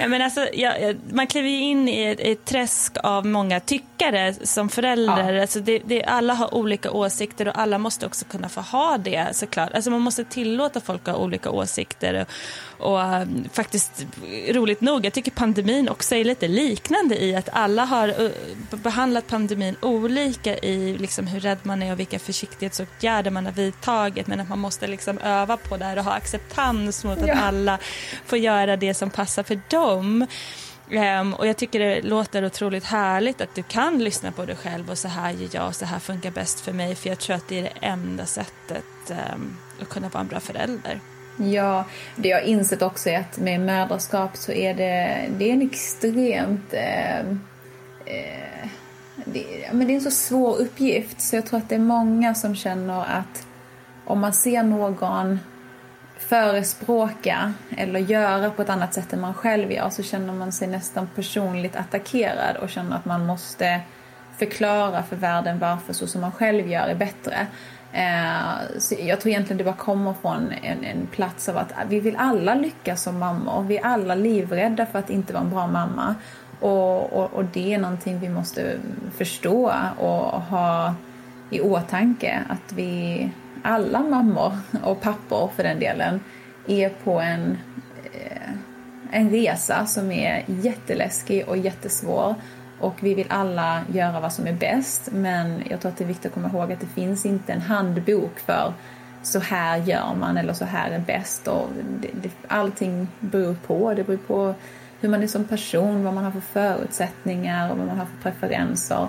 Ja, men alltså, ja, man kliver ju in i ett, ett träsk av många tyckare som förälder. Ja. Alltså det, det, alla har olika åsikter och alla måste också kunna få ha det såklart. Alltså man måste tillåta folk att ha olika åsikter. Och, och um, faktiskt, roligt nog, jag tycker pandemin också är lite liknande i att alla har uh, behandlat pandemin olika i liksom, hur rädd man är och vilka försiktighetsåtgärder man har vidtagit. Men att man måste liksom öva på det här och ha acceptans mot att Ja. alla får göra det som passar för dem. Um, och jag tycker det låter otroligt härligt att du kan lyssna på dig själv och så här gör jag och så här funkar bäst för mig. För jag tror att det är det enda sättet um, att kunna vara en bra förälder. Ja, det jag har insett också är att med mödraskap så är det, det är en extremt... Eh, eh, det, men det är en så svår uppgift så jag tror att det är många som känner att om man ser någon förespråka eller göra på ett annat sätt än man själv gör så känner man sig nästan personligt attackerad och känner att man måste förklara för världen varför så som man själv gör är bättre. Eh, så jag tror egentligen det bara kommer från en, en plats av att ah, vi vill alla lyckas som mammor. Vi är alla livrädda för att inte vara en bra mamma. Och, och, och det är någonting vi måste förstå och ha i åtanke att vi alla mammor och pappor för den delen är på en, eh, en resa som är jätteläskig och jättesvår. Och vi vill alla göra vad som är bäst men jag tror att det är viktigt att komma ihåg att det finns inte en handbok för så här gör man eller så här är bäst. Och det, det, allting beror på. Det beror på hur man är som person, vad man har för förutsättningar och vad man har för preferenser.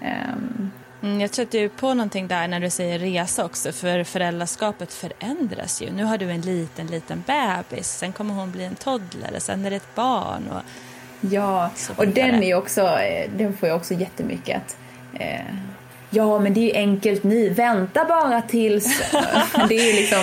Um, Mm, jag tror att du är på någonting där när du säger resa också, för föräldraskapet förändras ju. Nu har du en liten, liten bebis, sen kommer hon bli en toddler, sen är det ett barn. Och ja, och den är också, eh, den får jag också jättemycket att eh, Ja, men det är ju enkelt nu. Vänta bara tills... det är ju liksom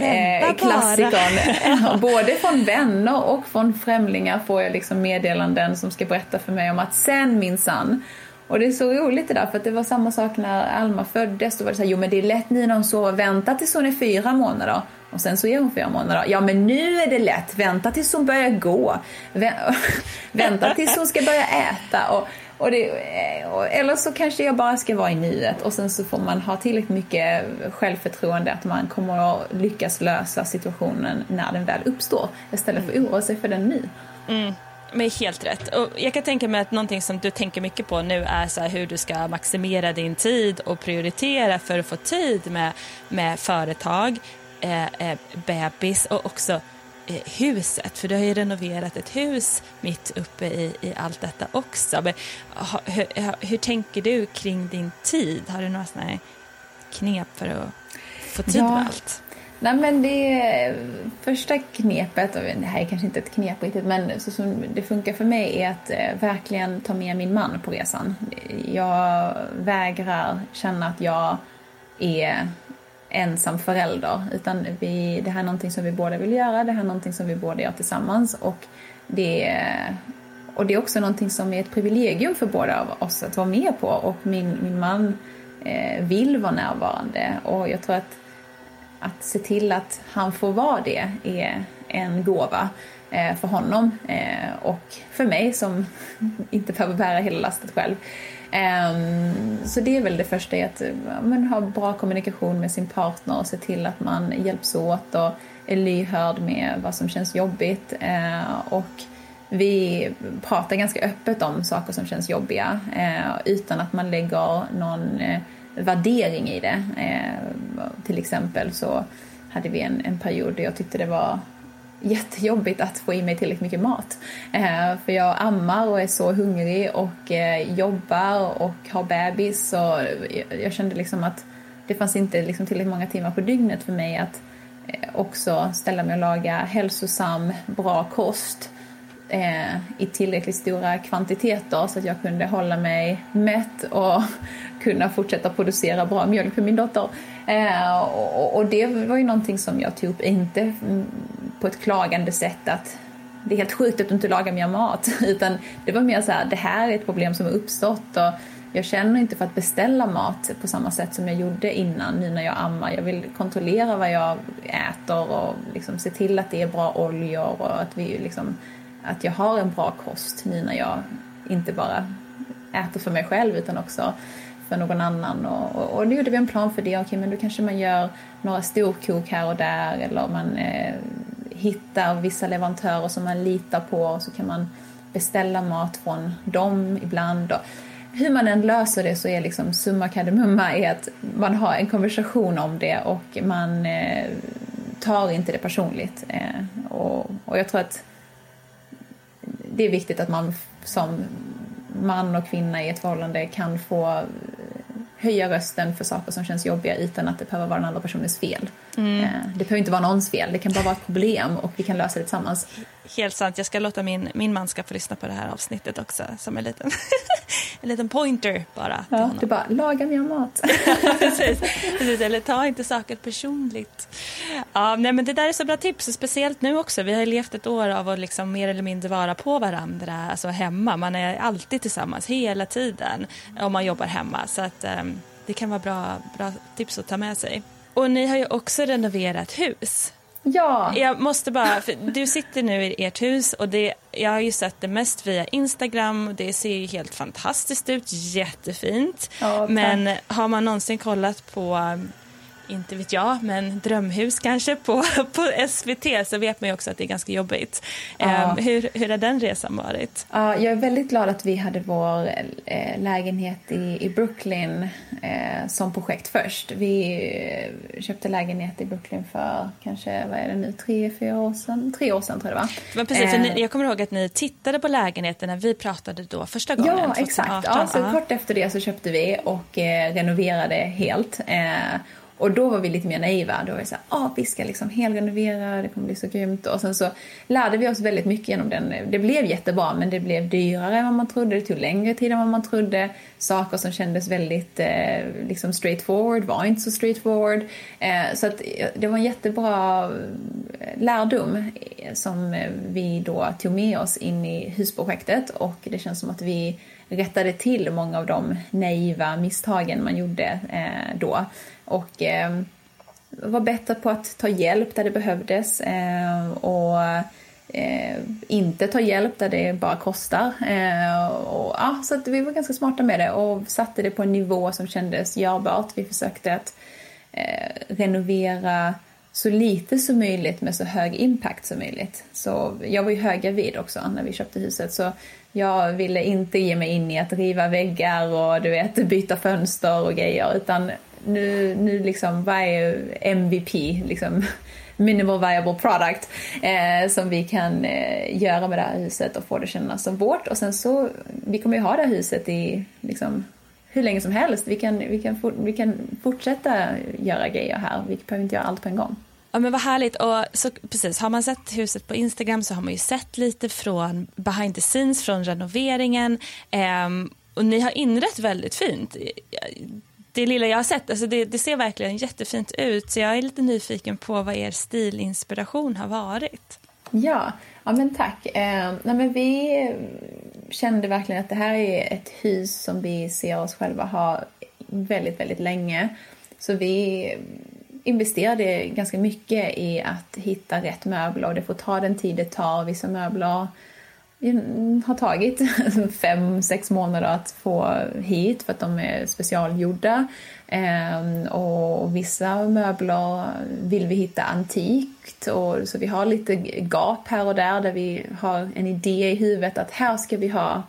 eh, klassikern. Både från vänner och från främlingar får jag liksom meddelanden som ska berätta för mig om att sen minsann och det är så roligt det där, för det var samma sak när Alma föddes. Då var det så här, jo men det är lätt nu när hon sover, vänta tills hon är fyra månader. Och sen så är hon fyra månader. Ja men nu är det lätt, vänta tills hon börjar gå. vänta tills hon ska börja äta. Och, och det, eh, eller så kanske jag bara ska vara i nuet och sen så får man ha tillräckligt mycket självförtroende att man kommer att lyckas lösa situationen när den väl uppstår istället för att oroa sig för den nu. Mm men helt rätt. Och jag kan tänka mig att någonting som du tänker mycket på nu är så hur du ska maximera din tid och prioritera för att få tid med, med företag, eh, eh, bebis och också eh, huset. För du har ju renoverat ett hus mitt uppe i, i allt detta också. Men, hur, hur, tänker du kring din tid? Har du några sådana knep för att få tid ja. med allt? Nej men det första knepet, och det här är kanske inte ett knep riktigt, men så som det funkar för mig är att eh, verkligen ta med min man på resan. Jag vägrar känna att jag är ensam förälder, utan vi, det här är någonting som vi båda vill göra, det här är någonting som vi båda gör tillsammans och det, och det är också någonting som är ett privilegium för båda av oss att vara med på och min, min man eh, vill vara närvarande och jag tror att att se till att han får vara det är en gåva eh, för honom eh, och för mig som inte behöver bära hela lastet själv. Um, så det är väl det första, att men, ha bra kommunikation med sin partner och se till att man hjälps åt och är lyhörd med vad som känns jobbigt. Uh, och vi pratar ganska öppet om saker som känns jobbiga eh, utan att man lägger någon eh, värdering i det. Ehm, till exempel så hade vi en, en period där jag tyckte det var jättejobbigt att få i mig tillräckligt mycket mat. Eh, för jag ammar och är så hungrig och eh, jobbar och har bebis så jag, jag kände liksom att det fanns inte liksom tillräckligt många timmar på dygnet för mig att eh, också ställa mig och laga hälsosam, bra kost eh, i tillräckligt stora kvantiteter så att jag kunde hålla mig mätt och kunna fortsätta producera bra mjölk för min dotter. Eh, och, och, det var ju någonting som jag tog upp, inte mm, på ett klagande sätt att det är helt sjukt att du inte lagar mer mat, utan det var mer så här, det här är ett problem som har uppstått och jag känner inte för att beställa mat på samma sätt som jag gjorde innan, nu när jag ammar. Jag vill kontrollera vad jag äter och liksom se till att det är bra oljor och att vi liksom att jag har en bra kost nu när jag inte bara äter för mig själv utan också för någon annan. Och, och, och då gjorde vi en plan för det. Okej, men då kanske man gör några storkok här och där eller man eh, hittar vissa leverantörer som man litar på och så kan man beställa mat från dem ibland. Och hur man än löser det så är liksom summa kardemumma är att man har en konversation om det och man eh, tar inte det personligt. Eh, och, och jag tror att det är viktigt att man som man och kvinna i ett förhållande kan få höja rösten för saker som känns jobbiga utan att det behöver vara den andra personens fel. Mm. Det behöver inte vara någons fel, det kan bara vara ett problem och vi kan lösa det tillsammans. Helt sant, jag ska låta min, min man ska få lyssna på det här avsnittet också som en liten, en liten pointer bara. Ja, du bara, laga mer mat. precis, precis, eller ta inte saker personligt. Ja, nej, men det där är så bra tips, speciellt nu också. Vi har levt ett år av att liksom mer eller mindre vara på varandra, alltså hemma. Man är alltid tillsammans hela tiden om man jobbar hemma. Så att, um, det kan vara bra, bra tips att ta med sig. Och ni har ju också renoverat hus. Ja. Jag måste bara, du sitter nu i ert hus och det, jag har ju sett det mest via Instagram och det ser ju helt fantastiskt ut, jättefint. Ja, Men har man någonsin kollat på inte vet jag, men drömhus kanske på, på SVT så vet man ju också att det är ganska jobbigt. Ja. Um, hur, hur har den resan varit? Ja, jag är väldigt glad att vi hade vår eh, lägenhet i, i Brooklyn eh, som projekt först. Vi eh, köpte lägenhet i Brooklyn för kanske, vad är det nu, tre, fyra år sedan? Tre år sedan tror jag det var. Men precis, för ni, eh. jag kommer ihåg att ni tittade på lägenheten när vi pratade då första gången. Ja, exakt. Ja, så kort efter det så köpte vi och eh, renoverade helt. Och då var vi lite mer naiva. Då var vi så här, ah, vi ska liksom helrenovera, det kommer bli så grymt. Och sen så lärde vi oss väldigt mycket genom den. Det blev jättebra, men det blev dyrare än vad man trodde. Det tog längre tid än vad man trodde. Saker som kändes väldigt eh, liksom straightforward var inte så straightforward. Eh, så att eh, det var en jättebra eh, lärdom eh, som vi då tog med oss in i husprojektet. Och det känns som att vi rättade till många av de naiva misstagen man gjorde eh, då. Och eh, var bättre på att ta hjälp där det behövdes eh, och eh, inte ta hjälp där det bara kostar. Eh, och, ja, så vi var ganska smarta med det och satte det på en nivå som kändes görbart. Vi försökte att eh, renovera så lite som möjligt med så hög impact som möjligt. Så jag var ju höggravid också när vi köpte huset så jag ville inte ge mig in i att riva väggar och du vet byta fönster och grejer utan nu, nu liksom, vad är MVP? Liksom, minimal viable product eh, som vi kan eh, göra med det här huset och få det kännas som vårt. Och sen så, vi kommer ju ha det här huset i liksom, hur länge som helst. Vi kan, vi, kan for, vi kan fortsätta göra grejer här. Vi behöver inte göra allt på en gång. Ja men vad härligt. Och så, precis, har man sett huset på Instagram så har man ju sett lite från behind the scenes från renoveringen. Eh, och ni har inrett väldigt fint det lilla jag har sett, alltså det, det, ser verkligen jättefint ut. Så jag är lite nyfiken på vad er stilinspiration har varit. Ja, ja men tack. Eh, nej men vi kände verkligen att det här är ett hus som vi ser oss själva ha väldigt, väldigt länge. Så vi investerade ganska mycket i att hitta rätt möbler och det får ta den tid det tar. Vissa möbler Mm, har tagit fem, sex månader att få hit för att de är specialgjorda. Ehm, och vissa möbler vill vi hitta antikt. Och, så vi har lite gap här och där där vi har en idé i huvudet att här ska vi ha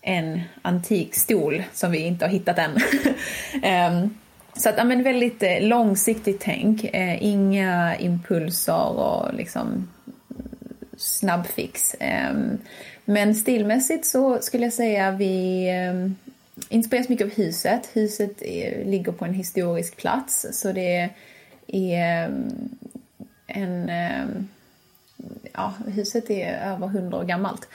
en antik stol som vi inte har hittat än. Ehm, så att, ja, men väldigt eh, långsiktigt tänk. Eh, inga impulser och liksom snabbfix. fix. Ehm, men stilmässigt så skulle jag säga vi ehm, inspireras mycket av huset. Huset ligger på en historisk plats så det är ehm, en... Ja, huset är över hundra år gammalt.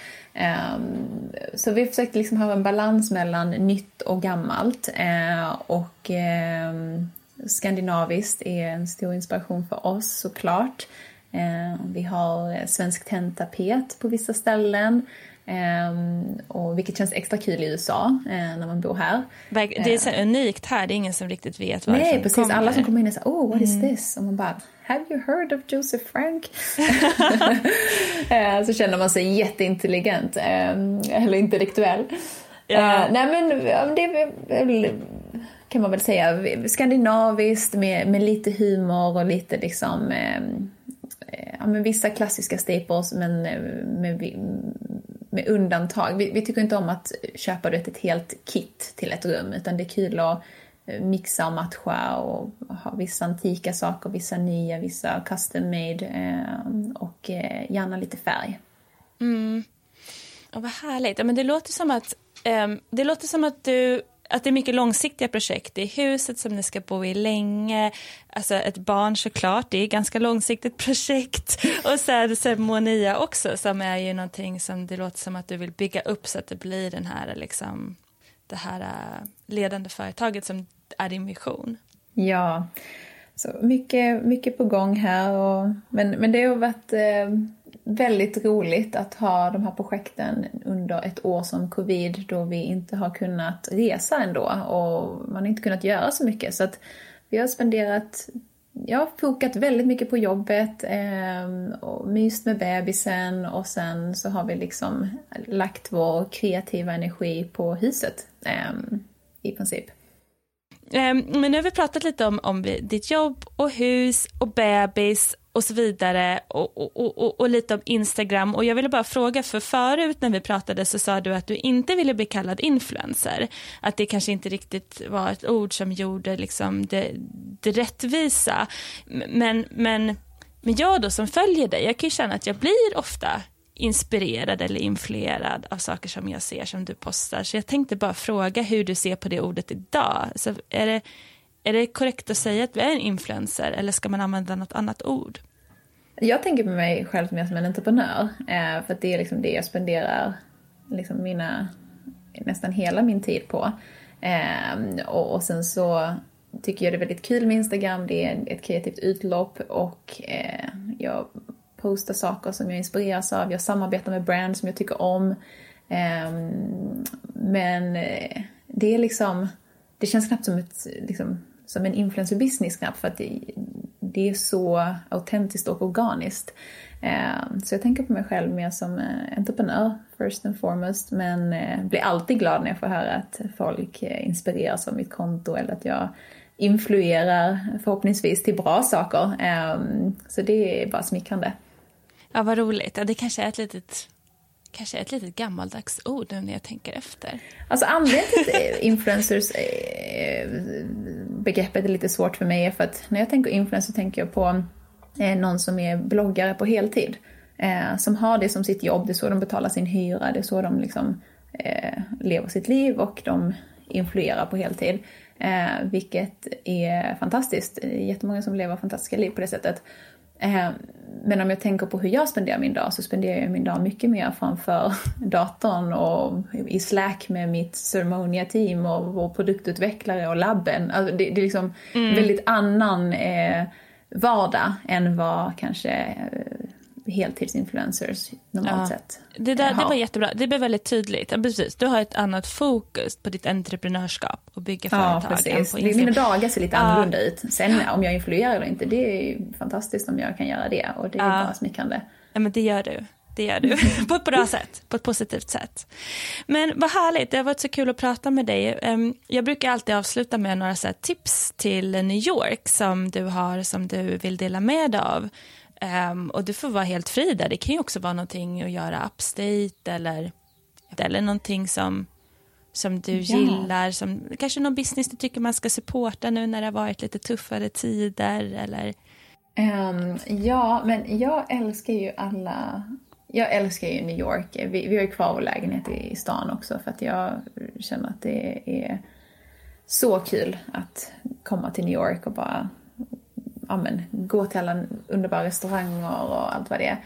Så vi försökte liksom ha en balans mellan nytt och gammalt. Och skandinaviskt är en stor inspiration för oss såklart. Eh, vi har svensk tenntapet på vissa ställen. Um, och vilket känns extra kul i USA eh, när man bor här. Det är så unikt här, det är ingen som riktigt vet varför Nej, precis. Kommer. Alla som kommer in är så oh what mm. is this? Och man bara, have you heard of Joseph Frank? så känner man sig jätteintelligent, eller intellektuell. Ja. nej men det kan man väl säga skandinaviskt med, med lite humor och lite liksom Eh, ja, men vissa klassiska staples men eh, med, med undantag. Vi, vi, tycker inte om att köpa ett helt kit till ett rum utan det är kul att eh, mixa och matcha och ha vissa antika saker, vissa nya, vissa custom made och gärna lite färg. Mm. Och vad härligt. men det låter som att, um, det låter som att du att det är mycket långsiktiga projekt. Det är huset som ni ska bo i länge, alltså ett barn såklart, det är ett ganska långsiktigt projekt. Och sen ceremonia också som är ju någonting som det låter som att du vill bygga upp så att det blir den här liksom, det här äh, ledande företaget som är din vision. Ja, så mycket, mycket på gång här. Och, men, men det har varit eh, väldigt roligt att ha de här projekten under ett år som covid då vi inte har kunnat resa ändå och man har inte kunnat göra så mycket. Så att vi har spenderat, ja, fokat väldigt mycket på jobbet eh, och myst med bebisen och sen så har vi liksom lagt vår kreativa energi på huset eh, i princip. Ehm, men nu har vi pratat lite om, om ditt jobb och hus och bebis och så vidare och, och, och, och, lite om Instagram. Och jag ville bara fråga, för förut när vi pratade så sa du att du inte ville bli kallad influencer. Att det kanske inte riktigt var ett ord som gjorde liksom det, det rättvisa. Men, men, men jag då som följer dig, jag kan ju känna att jag blir ofta inspirerad eller influerad av saker som jag ser som du postar. Så jag tänkte bara fråga hur du ser på det ordet idag. Så är, det, är det korrekt att säga att du är en influencer eller ska man använda något annat ord? Jag tänker på mig själv mer som en entreprenör. Eh, för det är liksom det jag spenderar liksom mina, nästan hela min tid på. Ehm, och, och sen så tycker jag det är väldigt kul med Instagram. Det är ett kreativt utlopp och eh, jag postar saker som jag inspireras av. Jag samarbetar med brands som jag tycker om. Ehm, men eh, det är liksom, det känns knappt som, ett, liksom, som en influencer business knappt för att det, det är så autentiskt och organiskt. Ehm, så jag tänker på mig själv mer som eh, entreprenör first and foremost men eh, blir alltid glad när jag får höra att folk inspireras av mitt konto eller att jag influerar förhoppningsvis till bra saker. Ehm, så det är bara smickrande. Ja, vad roligt. Ja, det kanske är ett litet kanske är ett litet gammaldags ord nu när jag tänker efter. Alltså anledningen till eh, influencers eh, begreppet är lite svårt för mig är för att när jag tänker influencer tänker jag på eh, någon som är bloggare på heltid. Som har det som sitt jobb, det är så de betalar sin hyra, det är så de liksom lever sitt liv och de influerar på heltid. vilket är fantastiskt. Det är jättemånga som lever fantastiska liv på det sättet. Eh, men om jag tänker på hur jag spenderar min dag så spenderar jag min dag mycket mer framför datorn och i Slack med mitt Ceremonia-team och vår produktutvecklare och labben. Alltså det, det är liksom mm. väldigt annan eh, vardag än vad kanske eh, heltidsinfluencers normalt ja. sett det, där, det var jättebra. Det blev väldigt tydligt. Ja, precis. Du har ett annat fokus på ditt entreprenörskap och bygga företag. Ja, precis. På Mina dagar ser lite ja. annorlunda ut. Sen om jag influerar eller inte, det är ju fantastiskt om jag kan göra det. Och det är ja. bara smickrande. Ja, men det gör du. Det gör du. på ett bra sätt. På ett positivt sätt. Men vad härligt. Det har varit så kul att prata med dig. Ehm, jag brukar alltid avsluta med några så tips till New York som du har som du vill dela med dig av. Um, och du får vara helt fri där. Det kan ju också vara någonting att göra upstate eller, eller någonting som, som du ja. gillar. Som, kanske någon business du tycker man ska supporta nu när det har varit lite tuffare tider eller... Um, ja, men jag älskar ju alla... Jag älskar ju New York. Vi, vi har ju kvar vår lägenhet i stan också för att jag känner att det är så kul att komma till New York och bara ja, men, gå till alla underbara restauranger och allt vad det är.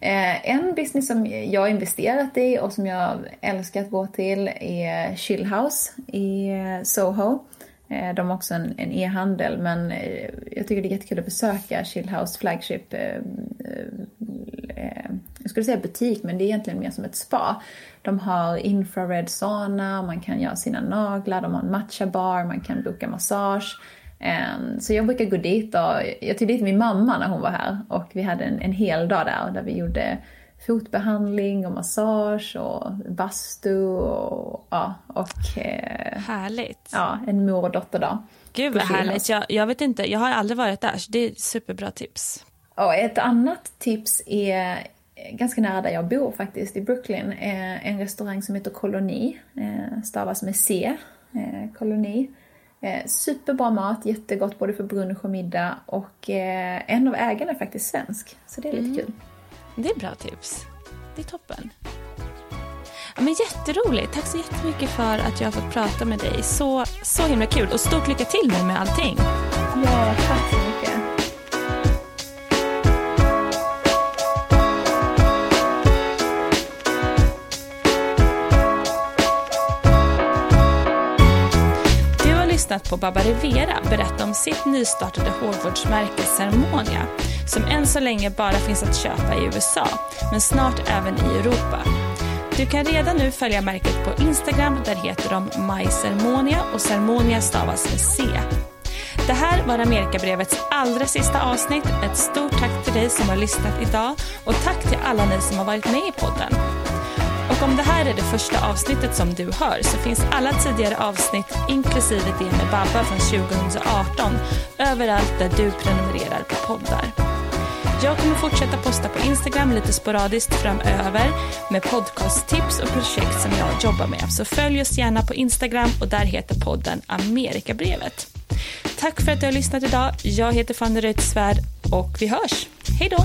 Eh, en business som jag har investerat i och som jag älskar att gå till är Chillhouse i eh, Soho. Eh, de har också en e-handel men eh, jag tycker det är jättekul att besöka Chillhouse flagship eh, eh, jag skulle säga butik, men det är egentligen mer som ett spa. De har infrared sauna, man kan göra sina naglar, de har en matcha bar, man kan boka massage. Ehm, så jag brukar gå dit och jag tog dit min mamma när hon var här och vi hade en, en hel dag där där vi gjorde fotbehandling och massage och bastu och ja, och... Eh, härligt! Ja, en mor och dotterdag. Gud vad härligt. Jag, jag vet inte, jag har aldrig varit där så det är superbra tips. Och ett annat tips är ganska nära där jag bor faktiskt, i Brooklyn. Eh, en restaurang som heter Koloni, eh, stavas med C, Koloni. Eh, superbra mat, jättegott både för brunch och middag och eh, en av ägarna är faktiskt svensk. Så det är lite mm. kul. Det är bra tips. Det är toppen. men jätteroligt. Tack så jättemycket för att jag har fått prata med dig. Så, så himla kul. Och stort lycka till nu med allting. Ja, tack lyssnat på Baba Rivera berätta om sitt nystartade hårvårdsmärke Cermonia som än så länge bara finns att köpa i USA, men snart även i Europa. Du kan redan nu följa märket på Instagram, där heter de MyCermonia och Cermonia stavas med C. Det här var Amerikabrevets allra sista avsnitt. Ett stort tack till dig som har lyssnat idag och tack till alla ni som har varit med i podden. Och om det här är det första avsnittet som du hör så finns alla tidigare avsnitt inklusive det med Babba från 2018 överallt där du prenumererar på poddar. Jag kommer fortsätta posta på Instagram lite sporadiskt framöver med podcasttips och projekt som jag jobbar med. Så följ oss gärna på Instagram och där heter podden Amerikabrevet. Tack för att du har lyssnat idag. Jag heter Fanny Reuterswärd och vi hörs. Hej då!